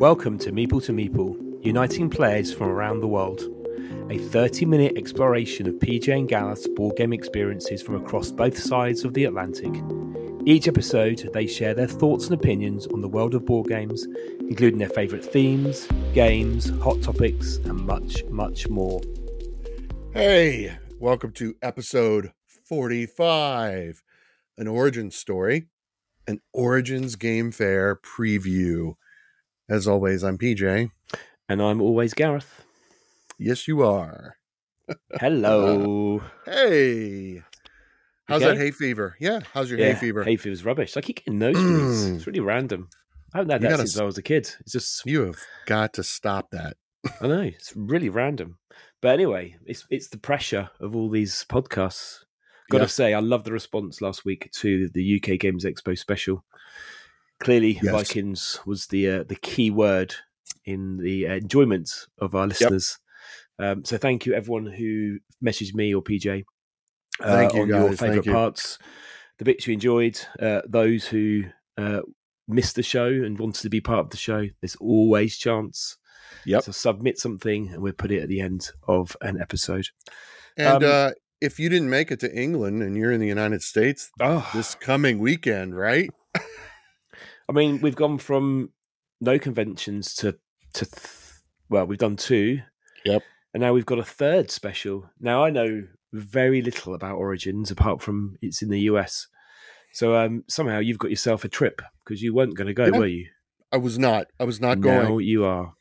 Welcome to Meeple to Meeple, uniting players from around the world. A 30 minute exploration of PJ and Gareth's board game experiences from across both sides of the Atlantic. Each episode, they share their thoughts and opinions on the world of board games, including their favourite themes, games, hot topics, and much, much more. Hey, welcome to episode 45 an origin story, an Origins Game Fair preview. As always, I'm PJ. And I'm always Gareth. Yes, you are. Hello. hey. How's Okay. that hay fever? Yeah, how's your yeah, hay fever? Hay fever's rubbish. I keep getting nosebleeds. Mm. it's really random. I haven't had You that since s- I was a kid. It's just You have got to stop that. I know it's really random. But anyway, it's it's the pressure of all these podcasts. Got to Yeah. say, I love the response last week to the UK Games Expo special. Clearly, Yes. Vikings was the uh, the key word in the uh, enjoyment of our listeners. Um, so thank you everyone who messaged me or PJ uh, Thank you, on your guys. Thank favourite you. parts, the bits you enjoyed, uh, those who uh, missed the show and wanted to be part of the show. There's always chance. Yep. So submit something and we'll put it at the end of an episode. And Um, uh, if you didn't make it to England and you're in the United States Oh, this coming weekend, right? I mean, we've gone from no conventions to to th- well, we've done two. Yep. And now we've got a third special. Now I know very little about Origins apart from it's in the US. So um, somehow you've got yourself a trip because you weren't going to go, Yeah. were you? I was not. I was not Now going. you are.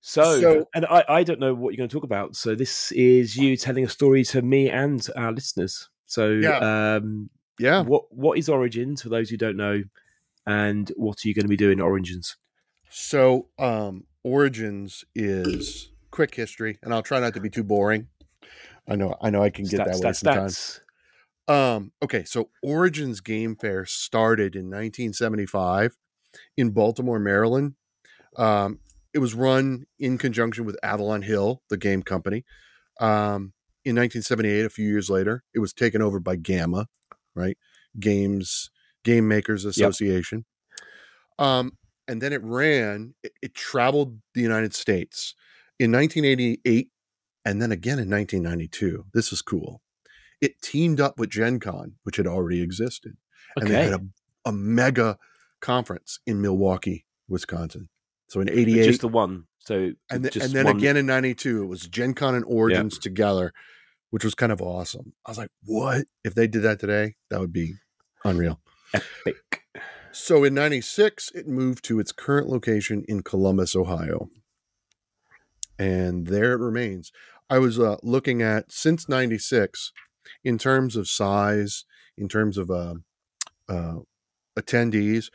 So, So- and I, I don't know what you're going to talk about. So this is you telling a story to me and our listeners. So Yeah. um, Yeah. what what is Origins for those who don't know, and what are you going to be doing Origins? So, um, Origins is quick history, and I'll try not to be too boring. I know, I know, I can get Stats, that way stats, sometimes. stats. Um, okay, so Origins Game Fair started in 1975 in Baltimore, Maryland. Um, it was run in conjunction with Avalon Hill, the game company. Um, in 1978, a few years later, it was taken over by GAMA, right? Games Game Makers Association. Um, and then it ran. It, it traveled the United States in 1988, and then again in 1992. This is cool it teamed up with Gen Con, which had already existed. And they had a, a mega conference in Milwaukee, Wisconsin. So in But 88, just the one. So and, th- just and then one- again in 92, it was Gen Con and Origins together, which was kind of awesome. I was like, what? If they did that today, that would be unreal. epic. So in 96, it moved to its current location in Columbus, Ohio. And there it remains. I was uh, looking at since 96 in terms of size, in terms of uh, uh, attendees,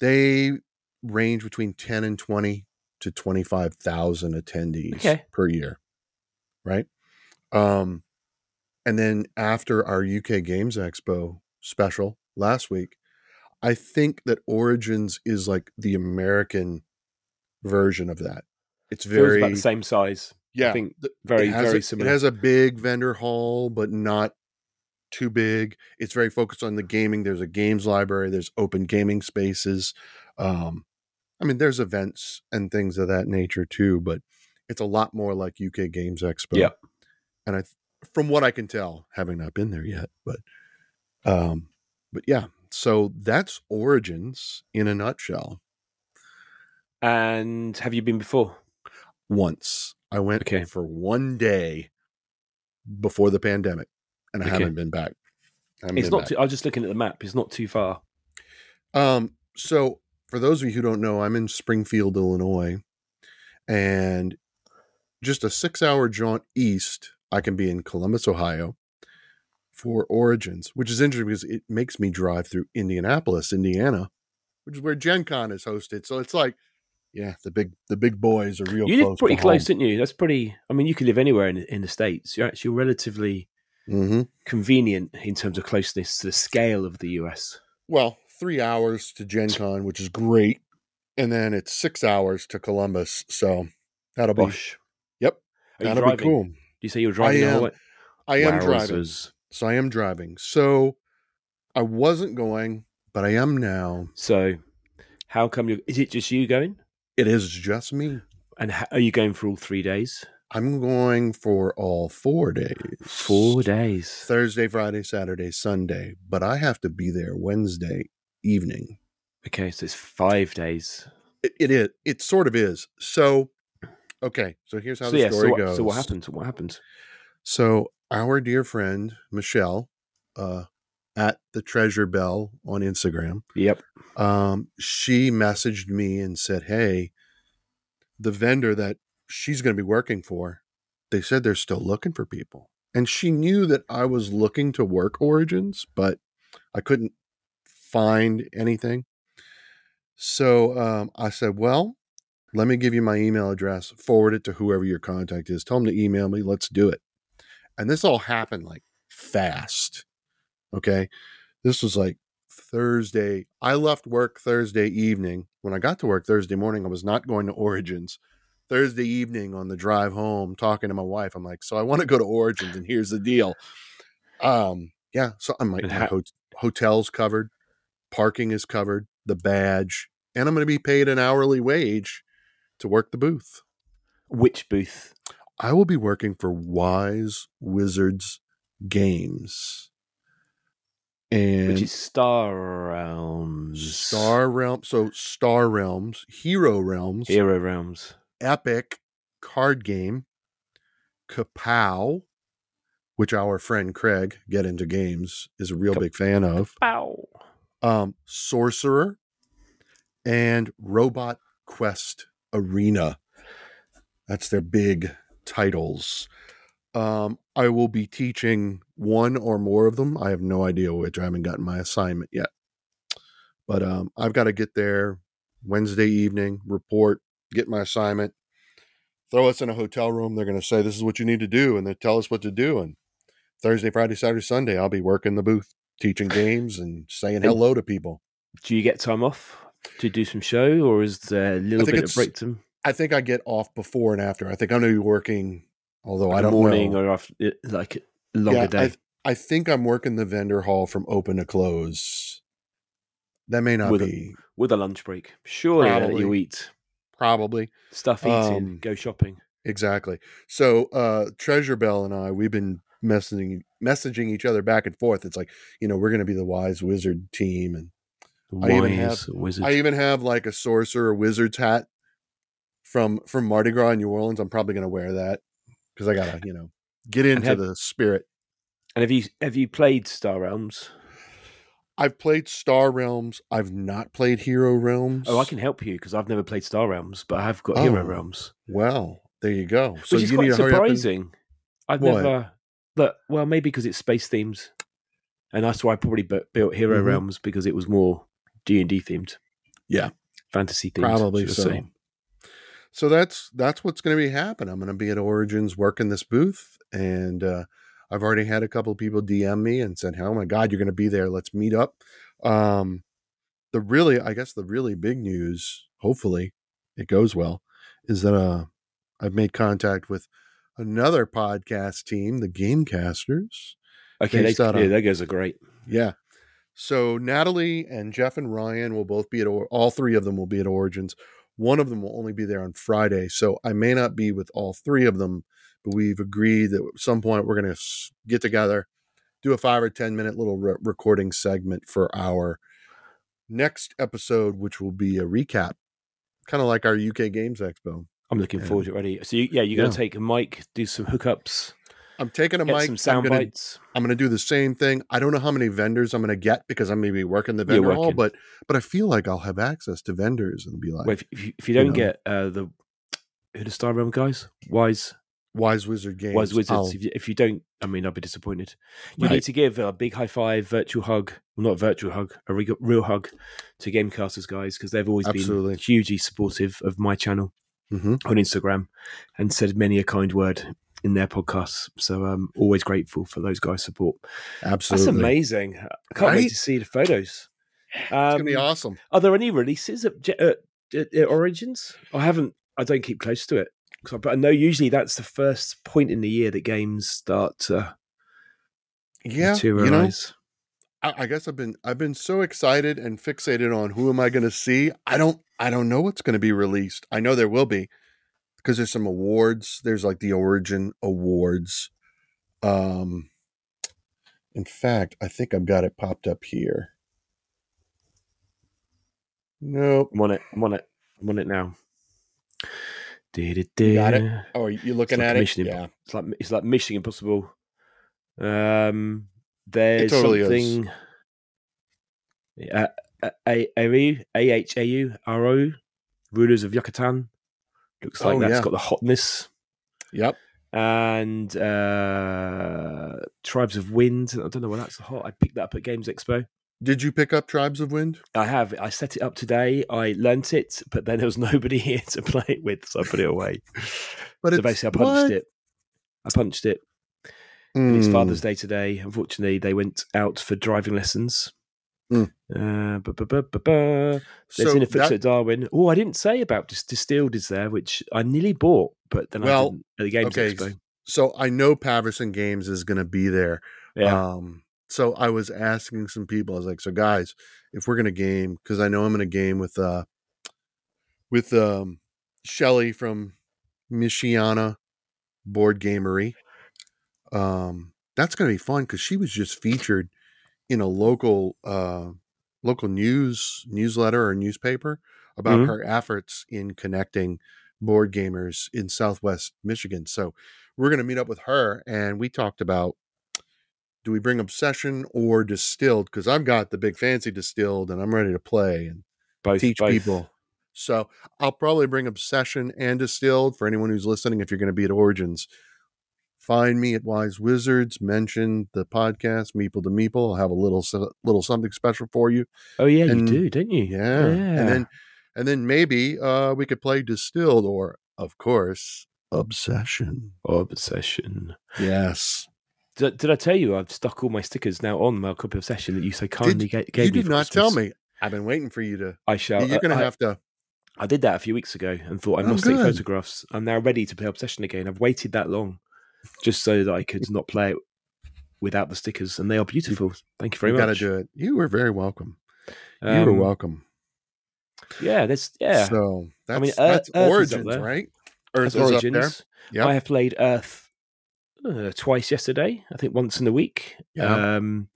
they range between 10 and 20 to 25,000 attendees Okay. per year. Right. Um, and then after our UK Games Expo special last week, I think that Origins is like the American version of that. It's very about the same size. yeah, I think very very a, similar. It has a big vendor hall, but not too big. It's very focused on the gaming. There's a games library. There's open gaming spaces. Um, I mean, there's events and things of that nature too, but it's a lot more like UK Games Expo. Yeah. and I, from what I can tell, having not been there yet, but, um, but yeah. So that's Origins in a nutshell. and have you been before? Once I went Okay. for one day before the pandemic, and I Okay. haven't been back. Haven't It's been not. Too, I was just looking at the map. It's not too far. Um, so for those of you who don't know, I'm in Springfield, Illinois, and just a six-hour jaunt east, I can be in Columbus, Ohio, for Origins, which is interesting because it makes me drive through Indianapolis, Indiana, which is where Gen Con is hosted. So it's like, yeah, the big the big boys are real you close. live pretty close, didn't you? That's pretty. I mean, you could live anywhere in in the states. You're actually relatively hmm convenient in terms of closeness to the scale of the US. Well, three hours to Gen Con, which is great. And then it's six hours to Columbus. So that'll be Yep. Are that'll driving? be cool. Do you say you're driving? the whole am. I am driving. So I am driving. So I wasn't going, but I am now. So How come you? Is it just you going? It is just me. And how, are you going for all three days? I'm going for all four days. Four days. Thursday, Friday, Saturday, Sunday. But I have to be there Wednesday evening. Okay, so it's five days. It, it is. It sort of is. So, okay. So here's how so the yeah, story so what, goes. so what happened? What happened? So our dear friend Michelle, uh, at the Treasure Bell on Instagram, Yep. um, she messaged me and said, "Hey, the vendor that she's going to be working for, they said they're still looking for people." And she knew that I was looking to work Origins, but I couldn't find anything. So um, I said, "Well, let me give you my email address. Forward it to whoever your contact is. Tell them to email me. Let's do it." And this all happened like fast. Okay. This was like Thursday. I left work Thursday evening. When I got to work Thursday morning, I was not going to Origins. Thursday evening on the drive home, talking to my wife, I'm like, so I want to go to Origins, and here's the deal. Um, yeah, so I might hot- hotel's covered, parking is covered, the badge, and I'm going to be paid an hourly wage to work the booth. Which booth? I will be working for Wise Wizards Games. And Which is Star Realms. Star Realm. So Star Realms, Hero Realms, Hero Realms. Epic card game, Kapow, which our friend Craig, Get Into Games, is a real Kap- big fan of, Ow. um, Sorcerer, and Robot Quest Arena. That's their big titles. Um, I will be teaching one or more of them. I have no idea which. I haven't gotten my assignment yet. But um, I've got to get there Wednesday evening, report, get my assignment, throw us in a hotel room. They're going to say, This is what you need to do. And they tell us what to do. And Thursday, Friday, Saturday, Sunday, I'll be working the booth, teaching games and saying hello to people. Do you get time off to do some show, or is there a little bit of break time? I think I get off before and after. I think I'm going to be working, although I don't morning know. or after, like longer Yeah, day I think I'm working the vendor hall from open to close. That may not With a- be with a lunch break. Surely that you eat probably stuff eating, Um, go shopping. exactly. So uh Treasure Bell and I, we've been messaging messaging each other back and forth. It's like, you know, we're gonna be the wise wizard team and I even have- Wise wizard. I even have like a sorcerer wizard's hat from from Mardi Gras in New Orleans. I'm probably gonna wear that because I gotta, you know, get into have- the spirit. and have you have you played Star Realms? I've played Star Realms. I've not played Hero Realms. Oh, I can help you because I've never played Star Realms, but I have got Hero Oh, Realms, Well, there you go. So which is you quite need to and- surprising. I've What? never, but well, maybe because it's space themes, and that's why I probably built Hero Mhm. Realms because it was more D and D themed. Yeah. fantasy themed. Probably so. say. So that's that's what's going to be happening. I'm going to be at Origins working this booth, and uh, I've already had a couple of people DM me and said, "Oh my God, you're going to be there. Let's meet up." Um, the really, I guess, the really big news, hopefully it goes well, is that uh, I've made contact with another podcast team, the Gamecasters. Okay, they, yeah, on- those guys are great. Yeah. So Natalie and Jeff and Ryan will both be at all three of them will be at Origins. One of them will only be there on Friday, so I may not be with all three of them. But we've agreed that at some point we're going to get together, do a five or ten minute little re- recording segment for our next episode, which will be a recap, kind of like our UK Games Expo. I'm looking Yeah. forward to it already. So you, yeah, you're going to take mic, do some hookups, I'm taking a get mic. some sound I'm gonna, bites. I'm going to do the same thing. I don't know how many vendors I'm going to get because I'm going to be working the vendor hall, but but I feel like I'll have access to vendors and be like Well, if, if, you, if you you don't know. get uh, the who the Star Realm guys, Wise Wise Wizard Games. Wise Wizards. If you, if you don't, I mean, I'll be disappointed. You Right. need to give a big high five, virtual hug, well, not a virtual hug, a re- real hug to Gamecasters guys because they've always Absolutely. been hugely supportive of my channel Mhm. on Instagram and said many a kind word in their podcasts. So I'm always grateful for those guys' support. Absolutely. That's amazing. I can't wait to see the photos. It's gonna be Um, awesome. Are there any releases at, uh, at, at Origins? I haven't. I don't keep close to it, I- but I know usually that's the first point in the year that games start to Yeah, you know, materialize. I, I guess I've been I've been so excited and fixated on who am I going to see. I don't I don't know what's going to be released. I know there will be because there's some awards. There's like the Origin Awards. Um, in fact, I think I've got it popped up here. Nope. I'm on it. I'm on it. I'm on it now. You got it. Oh, you're looking like at it. Mission Yeah. It's like it's like Mission Impossible. Um, there's totally is. something. Uh, A A H A U R O, rulers of Yucatan. Looks like Oh, that's yeah. got the hotness Yep. and uh Tribes of Wind. I don't know why that's hot. I picked that up at Games Expo. Did you pick up Tribes of Wind? I have. I set it up today. I learnt it, but then there was nobody here to play it with, so I put it away. But so it's basically, I punched what? it. I punched it. It's Mm. Father's Day today. Unfortunately, they went out for driving lessons. Mm. Uh. There's So in a that- Darwin. Oh, I didn't say about dis- distilled is there, which I nearly bought, but then I didn't at the Games okay, Expo. so I know Paverson Games is going to be there. Yeah, Um, so I was asking some people. I was like, "So guys, if we're going to game, because I know I'm going to game with uh with um Shelly from Michiana Board Gamery. Um, that's going to be fun because she was just featured in a local uh local news newsletter or newspaper about Mhm. her efforts in connecting board gamers in Southwest Michigan. So we're going to meet up with her, and we talked about do we bring obsession or distilled because i've got the big fancy distilled and i'm ready to play and both teach both. people so i'll probably bring obsession and distilled for anyone who's listening if you're going to be at origins find me at wise wizards mention the podcast meeple to meeple i'll have a little little something special for you Oh yeah, you and- do, don't you? yeah. yeah. and then and then maybe uh we could play distilled or of course obsession obsession. yes Did, did I tell you I've stuck all my stickers now on my copy of Session that you so kindly ga- gave you me? did for not tell me i've been waiting for you to I shall. you're gonna have to I did that a few weeks ago and thought I Oh, must take photographs. I'm now ready to play Obsession again. I've waited that long just so that I could not play it without the stickers, and they are beautiful. Thank you very you much. got to do it. You were very welcome. you were Um, welcome. Yeah, there's yeah. So that's mean, Earth- that's Earth Origins, right? That's Earth is up there. Origins. Yep. I have played Earth uh, twice yesterday. I think once in a week. Yeah. Um,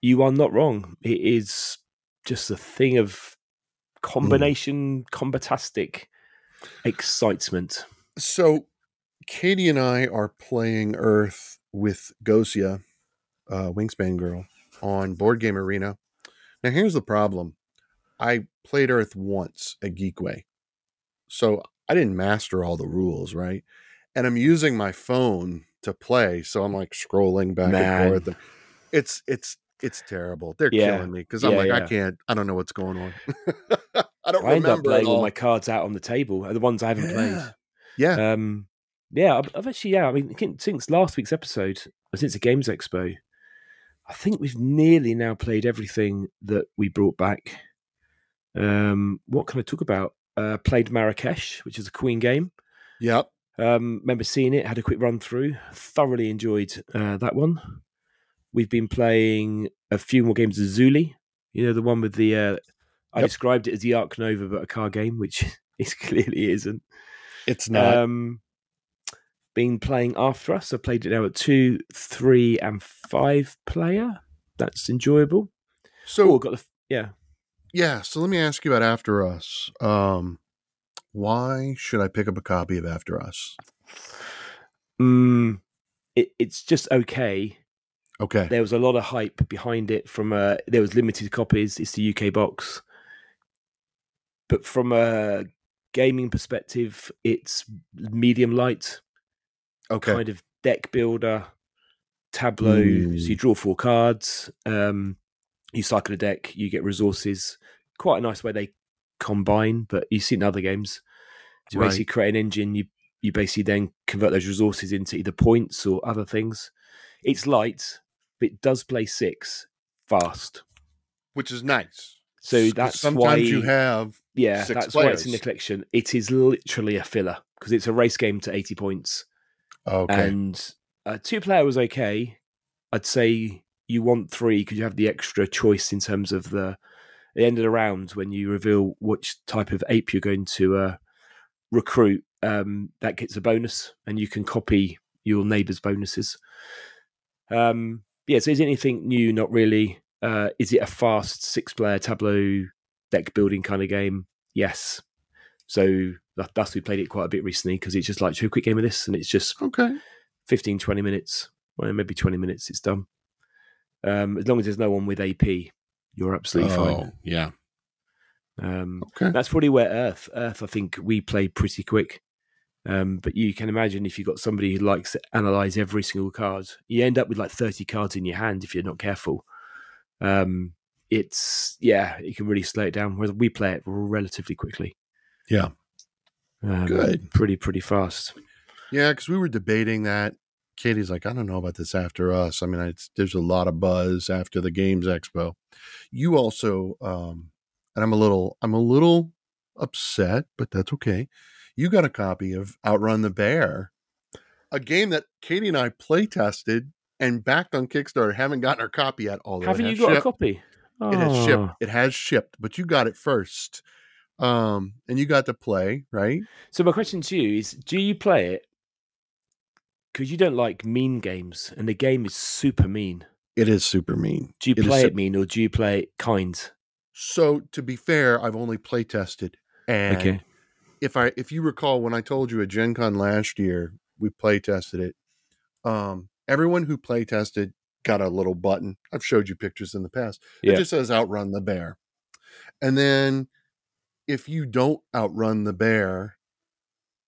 you are not wrong. It is just a thing of combination, combatastic excitement. So Katie and I are playing Earth with Gosia, uh, Wingspan Girl, on Board Game Arena. Now here's the problem. I played Earth once at Geekway. So I didn't master all the rules, right? And I'm using my phone to play, so I'm like scrolling back Man. and forth. It's it's it's terrible. They're Yeah. killing me because I'm Yeah, like, I can't. I don't know what's going on. I don't I end up remember at laying all all. my cards out on the table, the ones I haven't Yeah. played. Yeah, Um, yeah, I've, I've actually, yeah, I mean, since- since last week's episode, since the Games Expo, I think we've nearly now played everything that we brought back. Um, what can I talk about? Uh, played Marrakesh, which is a Queen game. yep. Um, remember seeing it, had a quick run through, thoroughly enjoyed uh, that one. We've been playing a few more games of Zuli, you know, the one with the. Uh, I Yep. described it as the Ark Nova, but a car game, which it clearly isn't. It's not. Um, been playing after us. I played it now at two, three, and five player. That's enjoyable. so oh, got the yeah. Yeah, so let me ask you about After Us. Um, why should I pick up a copy of After Us? Mm, it, it's just okay. Okay. There was a lot of hype behind it. From uh, there was limited copies. It's the UK box, but from a gaming perspective, it's medium light. Okay. kind of deck builder tableau. Mm. So you draw four cards, um, you cycle a deck, you get resources. Quite a nice way they combine, but you see in other games. To Right. basically create an engine, you you basically then convert those resources into either points or other things. It's light, but it does play six fast. Which is nice. So that's sometimes why you have yeah, six that's why it's in the collection. It is literally a filler because it's a race game to eighty points. Okay. And uh, two player was okay. I'd say you want three because you have the extra choice in terms of the the end of the round when you reveal which type of ape you're going to uh, recruit. Um, that gets a bonus, and you can copy your neighbour's bonuses. Um, yeah, so is anything new? Not really. Uh, is it a fast six-player tableau deck building kind of game? Yes. So thus we played it quite a bit recently because it's just like a quick game of this, and it's just Okay. 15, 20 minutes. Well, maybe 20 minutes, it's done. Um, as long as there's no one with AP, you're absolutely fine. Oh, yeah. Um, Okay. that's probably where Earth, Earth, I think we play pretty quick. Um, but you can imagine if you've got somebody who likes to analyze every single card, you end up with like 30 cards in your hand if you're not careful. Um, it's, yeah, you can really slow it down. Whereas we play it relatively quickly. Yeah. Um, Good. Pretty, pretty fast. Yeah, because we were debating that. Katie's like, I don't know about this after us. I mean, it's, there's a lot of buzz after the Games Expo. You also, um, and I'm a little, I'm a little upset, but that's okay. You got a copy of Outrun the Bear, a game that Katie and I play tested and backed on Kickstarter. Haven't gotten our copy yet. Although Haven't you got a shipped. copy? It has shipped. Oh. It has shipped, but you got it first. Um, and you got to play, right? So my question to you is: Do you play it because you don't like mean games, and the game is super mean? It is super mean. Do you It play it mean, or do you play it kind? So to be fair, I've only play tested, and Okay. if I if you recall when I told you at Gen Con last year, we play tested it. Um, everyone who play tested got a little button. I've showed you pictures in the past. Yeah. It just says outrun the bear. And then if you don't outrun the bear,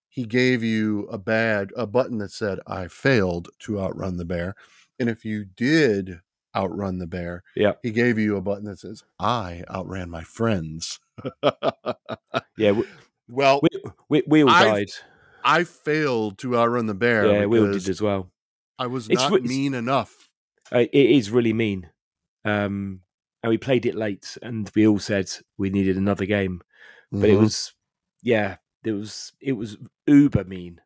he gave you a bad a button that said I failed to outrun the bear. And if you did outrun the bear, Yeah. he gave you a button that says I outran my friends. Yeah, we, well, we, we, we all died. I failed to outrun the bear Yeah, we all did as well. I was It's not it's- mean enough. Uh, it is really mean. Um, and we played it late, and we all said we needed another game. But it Mhm. was, yeah, it was it was uber mean.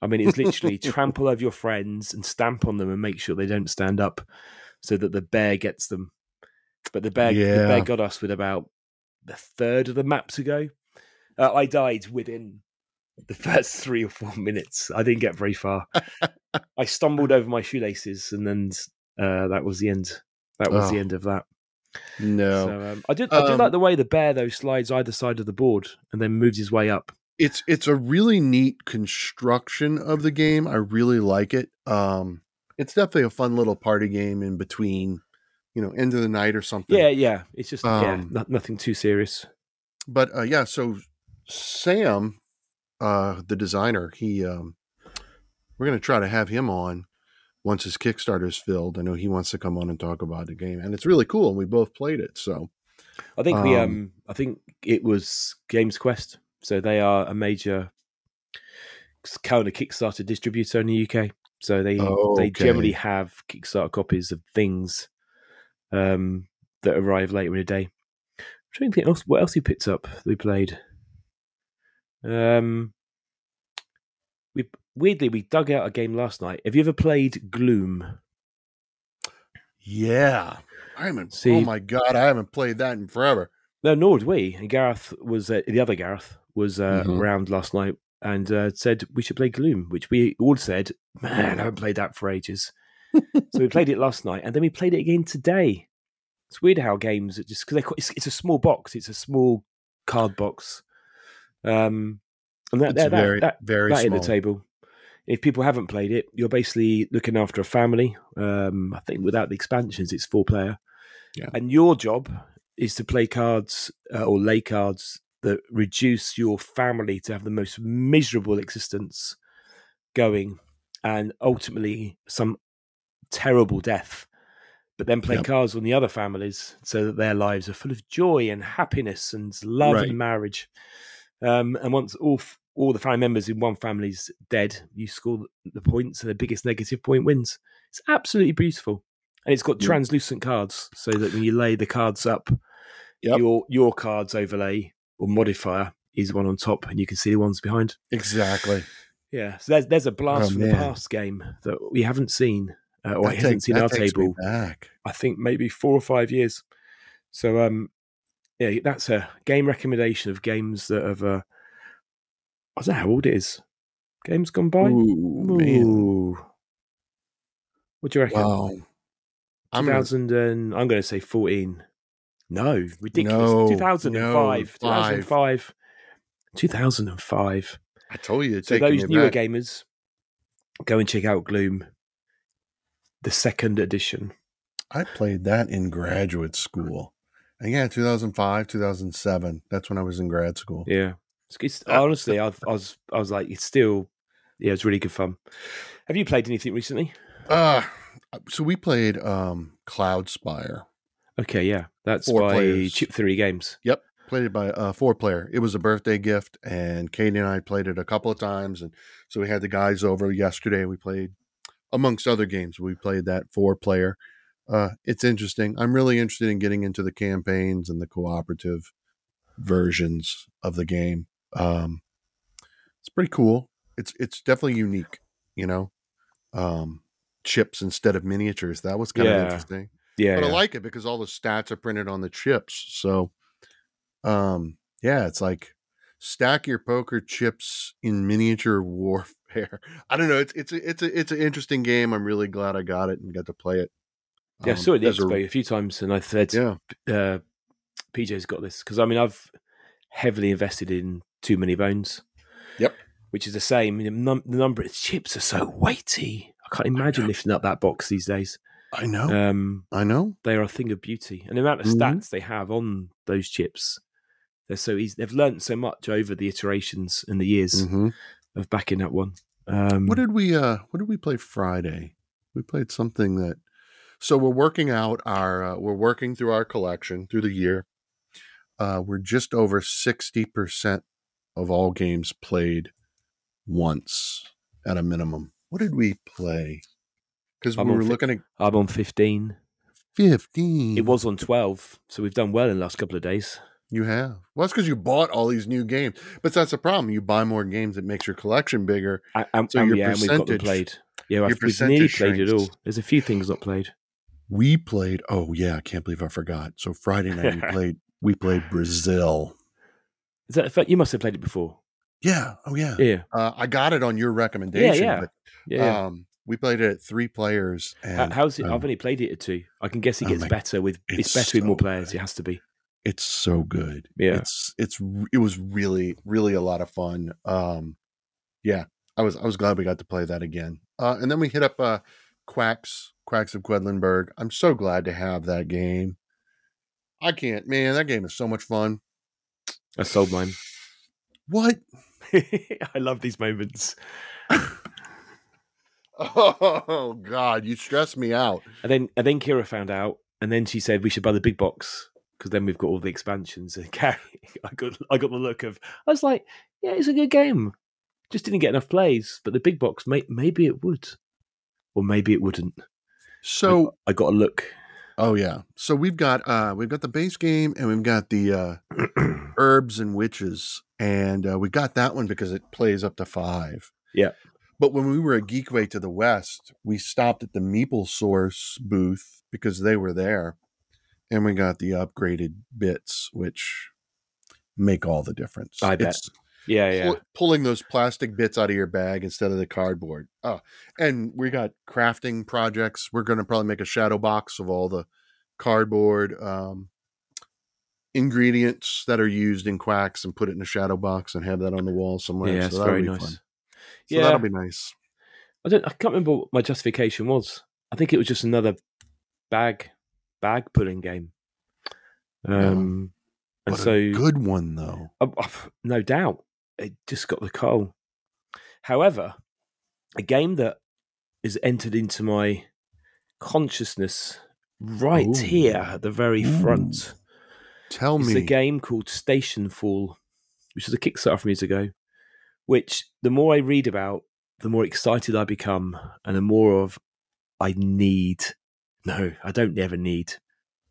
I mean, it's literally trample over your friends and stamp on them and make sure they don't stand up, so that the bear gets them. But the bear, the Yeah. bear got us with about the third of the map to go. Uh, I died within the first three or four minutes. I didn't get very far. I stumbled over my shoelaces, and then uh, that was the end. That was the Oh. end of that. No. So um, I did. I did Um, like the way the bear though slides either side of the board and then moves his way up. it's it's a really neat construction of the game. I really like it. Um, it's definitely a fun little party game in between, you know, end of the night or something. Yeah, yeah. It's just yeah, Um, no, nothing too serious. But uh, yeah, so Sam, uh, the designer, he um, we're gonna try to have him on once his Kickstarter is filled. I know he wants to come on and talk about the game, and it's really cool. And we both played it, so I think we um, um I think it was Games Quest, so they are a major kind of Kickstarter distributor in the UK. So they Oh, they generally have Kickstarter copies of things um that arrive later in the day. I'm trying to think else what else we picked up that we played. Um we weirdly we dug out a game last night. Have you ever played Gloom? yeah, I haven't. See- oh my god, I haven't played that in forever. No, nor did we. And Gareth was uh, the other Gareth was uh, Mhm. around last night and uh, said we should play Gloom, which we all said, "Man, I haven't played that for ages." so we played it last night, and then we played it again today. It's weird how games are just because it's, it's a small box. It's a small card box, um, and that, It's that, very, that, very that in small. the table. If people haven't played it, you're basically looking after a family. Um, I think without the expansions, it's four player. Yeah. And your job is to play cards uh, or lay cards that reduce your family to have the most miserable existence going and ultimately some terrible death. But then play Yep. cards on the other families so that their lives are full of joy and happiness and love Right. and marriage. Um, and once all f- all the family members in one family's dead, you score the points, and the biggest negative point wins. It's absolutely beautiful, and it's got Yeah. translucent cards, so that when you lay the cards up, Yep. your your cards overlay or modifier is one on top, and you can see the ones behind. Exactly. Yeah, so there's there's a blast Oh, from the past game that we haven't seen. uh, or that hasn't take- seen our table. back. I think maybe four or five years. So um, yeah, that's a game recommendation of games that have. Uh, I don't know how old it is. Games gone by. Ooh. Ooh. What do you reckon? Wow. I'm gonna- 2000 and I'm going to say 14. No, ridiculous. No, 2005. no, 2005. 2005. I told you. So those newer back. gamers, go and check out Gloom, the second edition. I played that in graduate school. And yeah, 2005, 2007. That's when I was in grad school. Yeah, it's, Uh, honestly, I, I was, I was like, it's still, yeah, it's really good fun. Have you played anything recently? Uh, so we played um, Cloud Spire. Okay, yeah, that's Four by players. Chip Theory Games. Yep, played it by uh, four player. It was a birthday gift, and Katie and I played it a couple of times. And so we had the guys over yesterday. We played, amongst other games, we played that four player. Uh, it's interesting. I'm really interested in getting into the campaigns and the cooperative versions of the game. Um, it's pretty cool. It's it's definitely unique. You know, um, chips instead of miniatures. That was kind Yeah. of interesting Yeah, but I like it because all the stats are printed on the chips. So, um, yeah, it's like stack your poker chips in miniature warfare. I don't know. It's it's a, it's a, it's an interesting game. I'm really glad I got it and got to play it. yeah, I Um, saw it at the a- a few times, and I said, yeah, uh, PJ's got this because I mean I've heavily invested in Too Many Bones. Yep. Which is the same. The, num- the number of chips are so weighty. I can't imagine know. lifting up that box these days. I know. Um, I know. they are a thing of beauty, and the amount of Mhm. stats they have on those chips, they're so easy. They've learnt so much over the iterations and the years hmm of backing that one. Um, What did we uh What did we play Friday? We played something that. So we're working out our. Uh, we're working through our collection through the year. Uh, we're just over sixty percent of all games played once at a minimum. What did we play? Because we I'm were fi- looking at I'm on fifteen. fifteen. It was on twelve, so we've done well in the last couple of days. You have. Well, that's because you bought all these new games. But that's the problem. You buy more games, it makes your collection bigger. I, and, So your yeah, and we've got them percentage- played. Yeah, I've, we've nearly percentage played it all. There's a few things not played. We played. Oh yeah, I can't believe I forgot. So Friday night we played. We played Brazil. Is that fact, you must have played it before? Yeah. Oh yeah. Yeah, Uh, I got it on your recommendation. yeah. But, yeah. yeah. Um, we played it at three players. And How's it? um, I've only played it at two. I can guess it oh gets my- better with. It's, it's better with more players. good. It has to be. it's so good. Yeah. It's it's it was really really a lot of fun. Um, yeah, I was I was glad we got to play that again. Uh, and then we hit up uh, Quacks Quacks of Quedlinburg. I'm so glad to have that game. I can't, man. That game is so much fun. I sold mine. What? I love these moments. Oh God, you stress me out. And then and then Kira found out, and then she said we should buy the big box because then we've got all the expansions. And Carrie, I got I got the look of I was like, yeah, it's a good game. Just didn't get enough plays, but the big box, may, maybe it would, or maybe it wouldn't. So I got a look. Oh yeah. So we've got uh we've got the base game and we've got the uh herbs and witches and uh, we got that one because it plays up to 5. Yeah. But when we were at Geekway to the west, we stopped at the Meeple Source booth because they were there and we got the upgraded bits which make all the difference. I bet. It's Yeah, yeah. pull- pulling those plastic bits out of your bag instead of the cardboard. Oh, and we got crafting projects. We're going to probably make a shadow box of all the cardboard um, ingredients that are used in quacks and put it in a shadow box and have that on the wall somewhere. yeah, so that'll very be nice. fun. So yeah, that'll be nice. I don't. I can't remember what my justification was. I think it was just another bag bag pulling game. Um, and But so good one though. Uh, uh, no doubt, it just got the coal. However, a game that is entered into my consciousness right Ooh. here at the very front Tell me. a game called Station Fall, which is a Kickstarter from years ago. Which the more I read about, the more excited I become, and the more of I need. No, I don't ever need.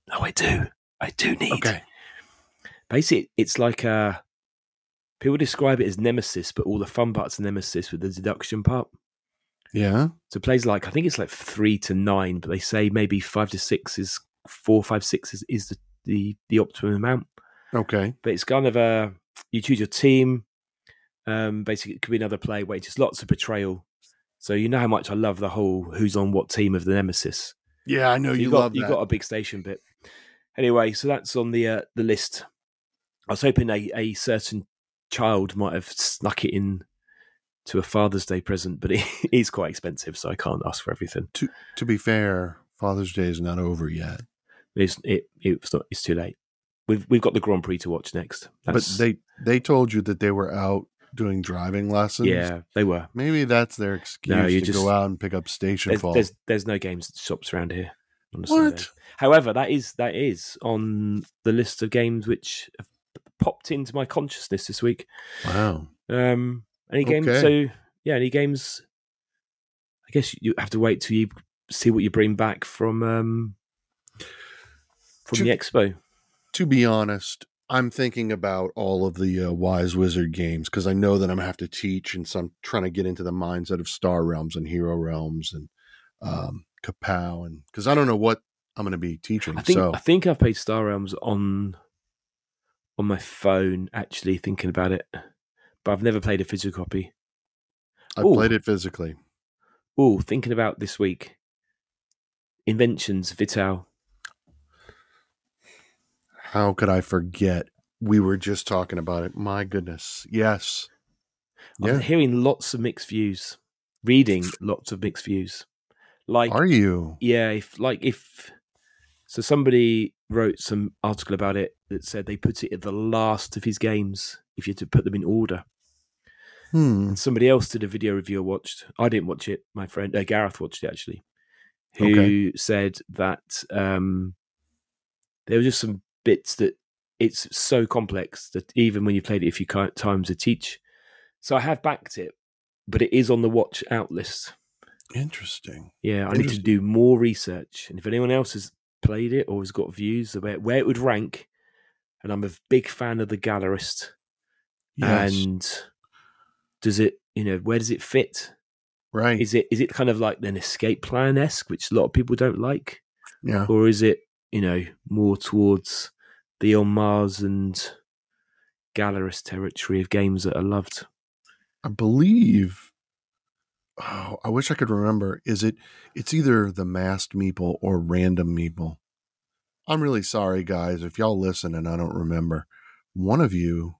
No, I do. I do need Okay. basically it's like a people describe it as nemesis but all the fun parts of nemesis with the deduction part Yeah. So it plays like I think it's like three to nine, but they say maybe five to six is four, five, six is, is the, the the optimum amount. Okay. But it's kind of a you choose your team. Um, basically, it could be another play where it's just lots of betrayal. So you know how much I love the whole who's on what team of the nemesis. Yeah, I know So you, got love you that. got a big station bit. Anyway, so that's on the uh, the list. I was hoping a, a certain child might have snuck it in to a Father's Day present, but it is quite expensive, so I can't ask for everything. to to be fair, Father's Day is not over yet. It's it it's not it's too late. We've we've got the Grand Prix to watch next. but they they told you that they were out doing driving lessons. yeah they were. Maybe that's their excuse No, you to just- go out and pick up station There's, Fall. there's there's no games shops around here. on What? However, that is that is on the list of games which have popped into my consciousness this week. Wow. Um, any games? Okay. So yeah, any games? I guess you have to wait till you see what you bring back from um, from To- the expo. To be honest, I'm thinking about all of the uh, Wise Wizard games because I know that I'm gonna have to teach, and so I'm trying to get into the mindset of Star Realms and Hero Realms and um, Kapow, and because I don't know what I'm going to be teaching. I think so I think I've played Star Realms on on my phone. Actually, thinking about it, but I've never played a physical copy. I Ooh. played it physically. Oh, thinking about this week. Inventions Vital. How could I forget? We were just talking about it. My goodness. Yes. I'm hearing lots of mixed views. Reading lots of mixed views. Like Are you? yeah, if like if so somebody wrote some article about it that said they put it at the last of his games if you had to put them in order. Hmm. And somebody else did a video review I watched. I didn't watch it. My friend uh, Gareth watched it actually. Who Okay. said that um, there were just some bits that it's so complex that even when you played it a few times to teach. So I have backed it, but it is on the watch out list. Interesting. Yeah, I need to do more research. And if anyone else has played it or has got views about where it would rank, and I'm a big fan of the Gallerist, Yes. and does it, you know, where does it fit? right. Is it is it kind of like an escape plan esque, which a lot of people don't like, yeah. or is it, you know, more towards the on Mars and Gallerist territory of games that are loved? I believe. Oh, I wish I could remember. Is it? It's either the masked meeple or random meeple. I'm really sorry, guys, if y'all listen and I don't remember. One of you,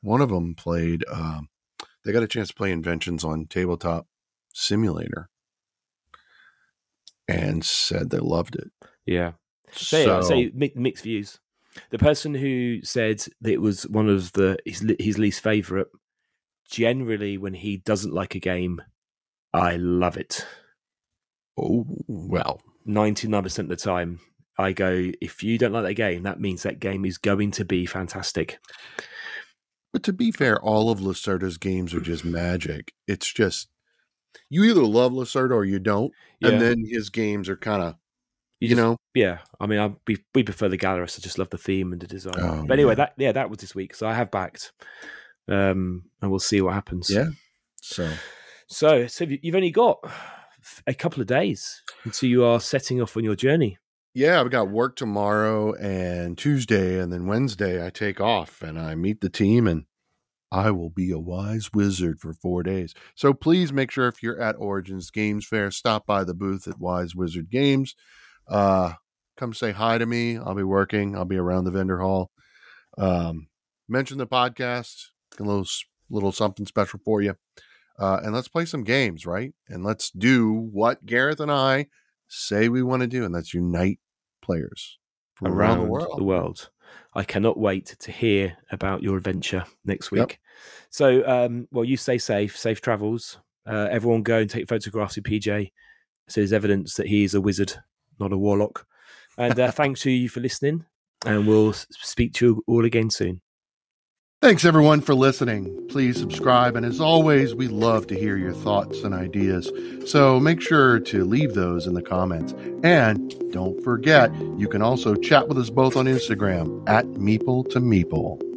one of them played. Um, they got a chance to play Inventions on Tabletop Simulator, and said they loved it. Yeah. Say, so, say mi- mixed views. The person who said that it was one of the his, his least favorite, generally when he doesn't like a game, I love it. oh well, Ninety nine percent of the time, I go. If you don't like that game, that means that game is going to be fantastic. But to be fair, all of Lacerda's games are just magic. It's just you either love Lacerda or you don't, Yeah, and then his games are kind of you, just- know yeah. I mean, I, we we prefer the Gallerist. I just love the theme and the design. Oh, but anyway, yeah. that yeah, that was this week. So I have backed, um, and we'll see what happens. yeah. So So, so you've only got a couple of days until you are setting off on your journey. yeah, I've got work tomorrow and Tuesday, and then Wednesday I take off and I meet the team, and I will be a wise wizard for four days. So please make sure if you're at Origins Games Fair, stop by the booth at Wise Wizard Games. Uh, come say hi to me. I'll be working. I'll be around the vendor hall. Um, mention the podcast. A little little something special for you. Uh, and let's play some games, right? And let's do what Gareth and I say we want to do, and that's unite players from around, the world. the world. I cannot wait to hear about your adventure next Yep. week. So, um, well, you stay safe, safe travels. Uh, everyone go and take photographs with PJ. So there's evidence that he is a wizard, not a warlock. And uh, thanks to you for listening. And we'll speak to you all again soon. Thanks everyone for listening. Please subscribe, and as always, we love to hear your thoughts and ideas. So make sure to leave those in the comments. And don't forget, you can also chat with us both on Instagram at Meeple to Meeple.